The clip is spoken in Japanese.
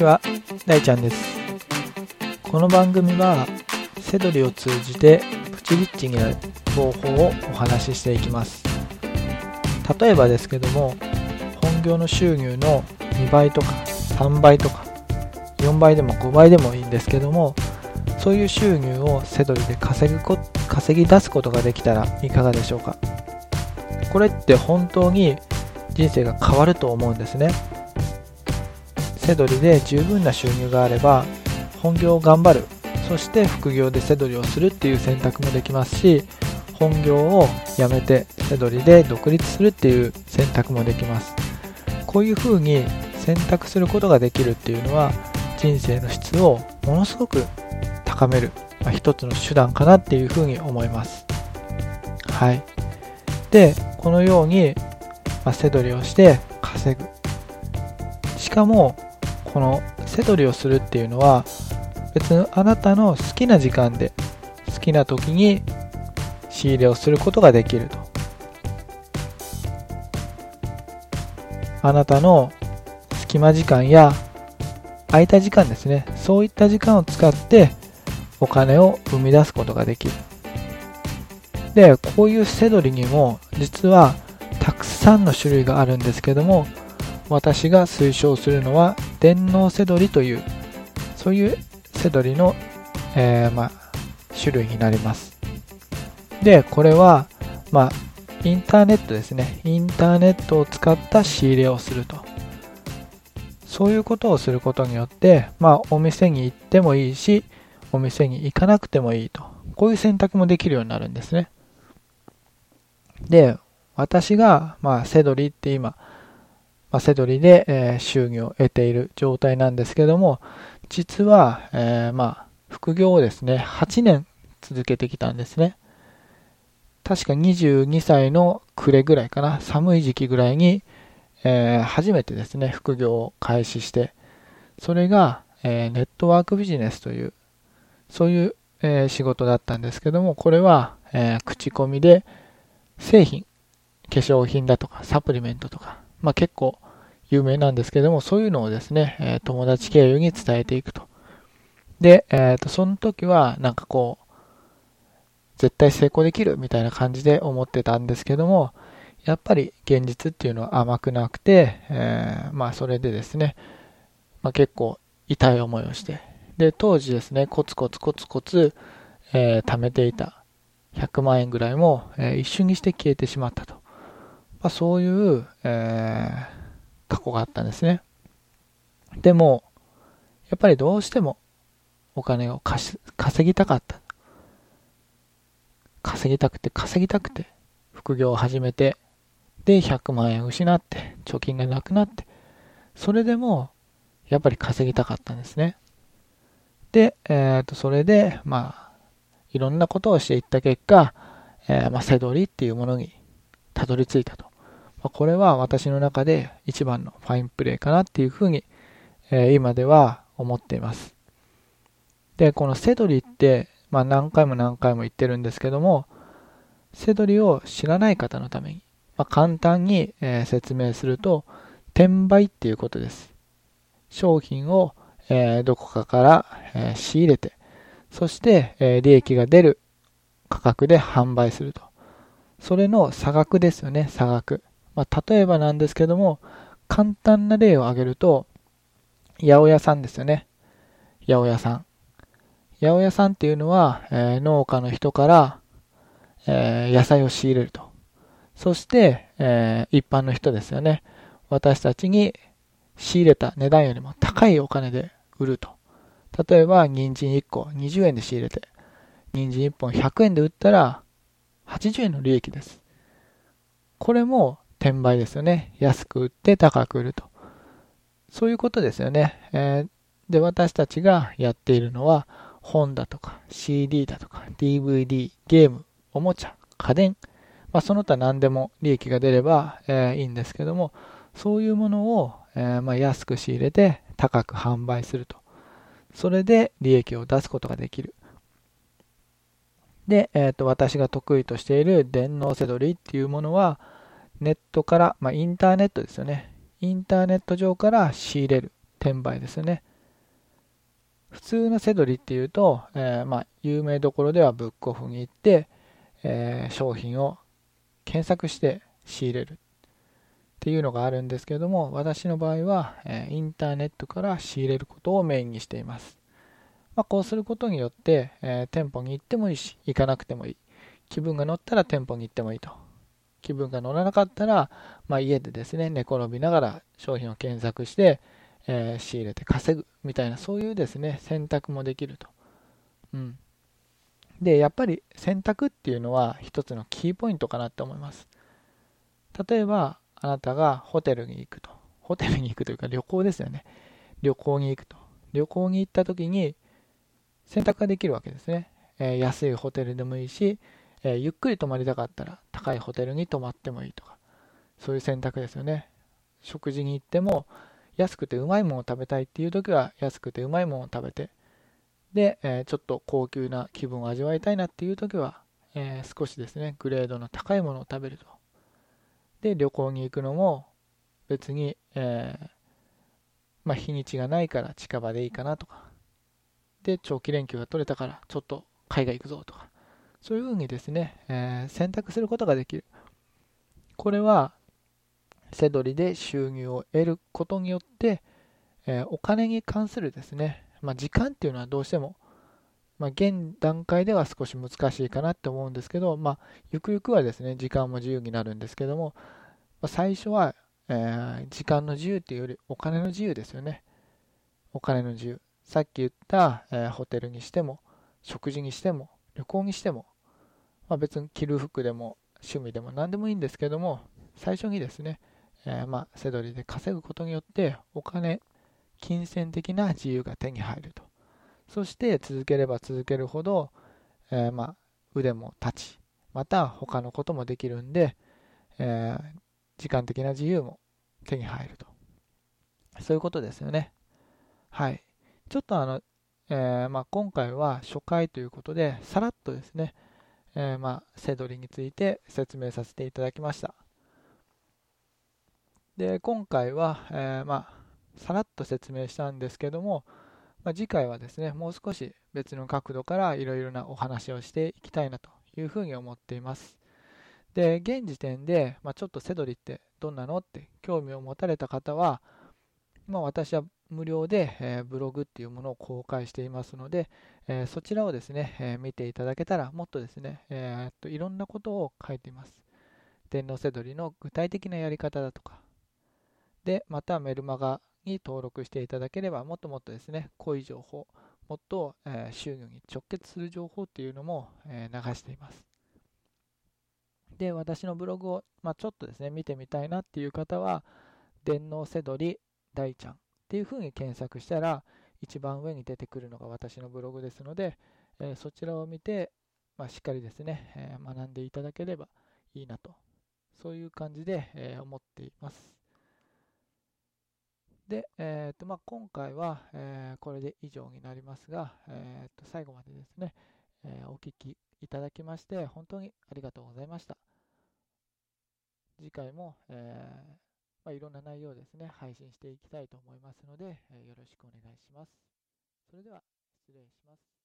ちは、大ちゃんです。この番組は、セドリを通じてプチリッチになる方法をお話ししていきます。例えばですけども、本業の収入の2倍とか3倍とか4倍でも5倍でもいいんですけども、そういう収入をセドリで稼ぐこ稼ぎ出すことができたらいかがでしょうか？これって本当に人生が変わると思うんですね。セドリで十分な収入があれば本業を頑張る。そして副業でセドリをするっていう選択もできますし本業を辞めてセドリで独立するっていう選択もできます。こういうふうに選択することができるっていうのは人生の質をものすごく高める、まあ、一つの手段かなっていうふうに思います。はい。でこのように、まあ、セドリをして稼ぐ。しかもこのセドリをするっていうのは別にあなたの好きな時間で好きな時に仕入れをすることができると。あなたの隙間時間や空いた時間ですね。そういった時間を使ってお金を生み出すことができる。でこういうセドリにも実はたくさんの種類があるんですけども私が推奨するのは電脳セドリというそういうセドリの、えー、まあ、種類になります。でこれは、まあ、インターネットですね。インターネットを使った仕入れをすると。そういうことをすることによって、まあ、お店に行ってもいいしお店に行かなくてもいいと。こういう選択もできるようになるんですね。で私が、まあ、セドリって今まあ、セドリで、えー、収入を得ている状態なんですけども、実は、えー、まあ、副業をですね、8年続けてきたんですね。確か22歳の暮れぐらいかな、寒い時期ぐらいに、えー、初めてですね、副業を開始して、それが、えネットワークビジネスという、そういう、え仕事だったんですけども、これは、え口コミで製品、化粧品だとかサプリメントとかまあ、結構有名なんですけども、そういうのをですね、え友達経由に伝えていくと。で、えっ、ー、と、その時は、なんかこう、絶対成功できるみたいな感じで思ってたんですけども、やっぱり現実っていうのは甘くなくて、えー、まあそれでですね、まあ、結構痛い思いをして、で、当時ですね、コツコツコツコツ、えー、貯めていた100万円ぐらいも、えー、一瞬にして消えてしまったと。まあ、そういう、えー、過去があったんですね。でも、やっぱりどうしてもお金を稼ぎたかった。稼ぎたくて稼ぎたくて副業を始めて、で、100万円失って、貯金がなくなって、それでも、やっぱり稼ぎたかったんですね。で、えっ、ー、と、それで、まあ、いろんなことをしていった結果、えー、まあ、セドリっていうものにたどり着いたと。まこれは私の中で一番のファインプレーかなっていうふうに、え今では思っています。で、このセドリって、まあ、何回も何回も言ってるんですけども、セドリを知らない方のために、まあ、簡単に、え説明すると、転売っていうことです。商品を、えどこかから、え仕入れて、そして、え利益が出る価格で販売すると。それの差額ですよね、差額。まあ、例えばなんですけども、簡単な例を挙げると、八百屋さんですよね。八百屋さん。八百屋さんっていうのは、えー、農家の人から、えー、野菜を仕入れると。そして、えー、一般の人ですよね。私たちに仕入れた値段よりも高いお金で売ると。例えば、人参1個20円で仕入れて、人参1本100円で売ったら80円の利益です。これも転売ですよね。安く売って高く売ると。そういうことですよね。えー、で、私たちがやっているのは、本だとか CD だとか DVD、ゲーム、おもちゃ、家電、まあ、その他何でも利益が出れば、えー、いいんですけども、そういうものを、えー、まあ、安く仕入れて高く販売すると。それで利益を出すことができる。で、えーと私が得意としている電脳せどりっていうものは、ネットから、まあ、インターネットですよね。インターネット上から仕入れる、転売ですよね。普通のセドリっていうと、えー、まあ、有名どころではブックオフに行って、えー、商品を検索して仕入れるっていうのがあるんですけども、私の場合は、えー、インターネットから仕入れることをメインにしています。まあ、こうすることによって、え店舗に行ってもいいし、行かなくてもいい。気分が乗ったら店舗に行ってもいいと。気分が乗らなかったら、まあ、家でですね、寝転びながら商品を検索して、えー、仕入れて稼ぐみたいな、そういうですね、選択もできると。うん。で、やっぱり選択っていうのは一つのキーポイントかなって思います。例えば、あなたがホテルに行くと。ホテルに行くというか旅行ですよね。旅行に行くと。旅行に行った時に選択ができるわけですね。えー、安いホテルでもいいし、えー、ゆっくり泊まりたかったら高いホテルに泊まってもいいとか、そういう選択ですよね。食事に行っても、安くてうまいものを食べたいっていう時は安くてうまいものを食べて、で、えー、ちょっと高級な気分を味わいたいなっていう時は、えー、少しですね、グレードの高いものを食べると。で、旅行に行くのも別に、えー、まあ、日にちがないから近場でいいかなとか。で、長期連休が取れたからちょっと海外行くぞとか。そういうふうにですね、えー、選択することができる。これは、セドリで収入を得ることによって、えー、お金に関するですね、まあ、時間っていうのはどうしても、まあ、現段階では少し難しいかなって思うんですけど、まあ、ゆくゆくはですね、時間も自由になるんですけども、まあ、最初は、えー、時間の自由っていうよりお金の自由ですよね。お金の自由。さっき言った、えー、ホテルにしても、食事にしても、旅行にしても、まあ、別に着る服でも趣味でも何でもいいんですけども、最初にですね、えー、まあ、セドリで稼ぐことによってお金、金銭的な自由が手に入ると。そして続ければ続けるほど、えー、まあ、腕も立ち、また他のこともできるんで、えー、時間的な自由も手に入ると。そういうことですよね。はい。ちょっとあの、えー、まあ、今回は初回ということで、さらっとですね、えー、まあ、セドリについて説明させていただきました。で、今回は、えー、まあ、さらっと説明したんですけども、まあ、次回はですね、もう少し別の角度からいろいろなお話をしていきたいなというふうに思っています。で、現時点で、まあ、ちょっとセドリってどんなのって興味を持たれた方は、まあ、私は無料で、え、ブログっていうものを公開していますので、え、そちらをですね、え、見ていただけたらもっとですね、えっといろんなことを書いています。電脳せどりの具体的なやり方だとか、で、またメルマガに登録していただければもっともっとですね、濃い情報、もっと、え収入に直結する情報っていうのも、え流しています。で、私のブログを、まあ、ちょっとですね、見てみたいなっていう方は、電脳せどり大ちゃんっていうふうに検索したら、一番上に出てくるのが私のブログですので、えー、そちらを見て、まあ、しっかりですね、えー、学んでいただければいいなと、そういう感じで、えー、思っています。で、えーとまあ、今回は、えこれで以上になりますが、えー、と最後までですね、えお聞きいただきまして本当にありがとうございました。次回も、えーまあ、いろんな内容ですね、配信していきたいと思いますので、えよろしくお願いします。それでは、失礼します。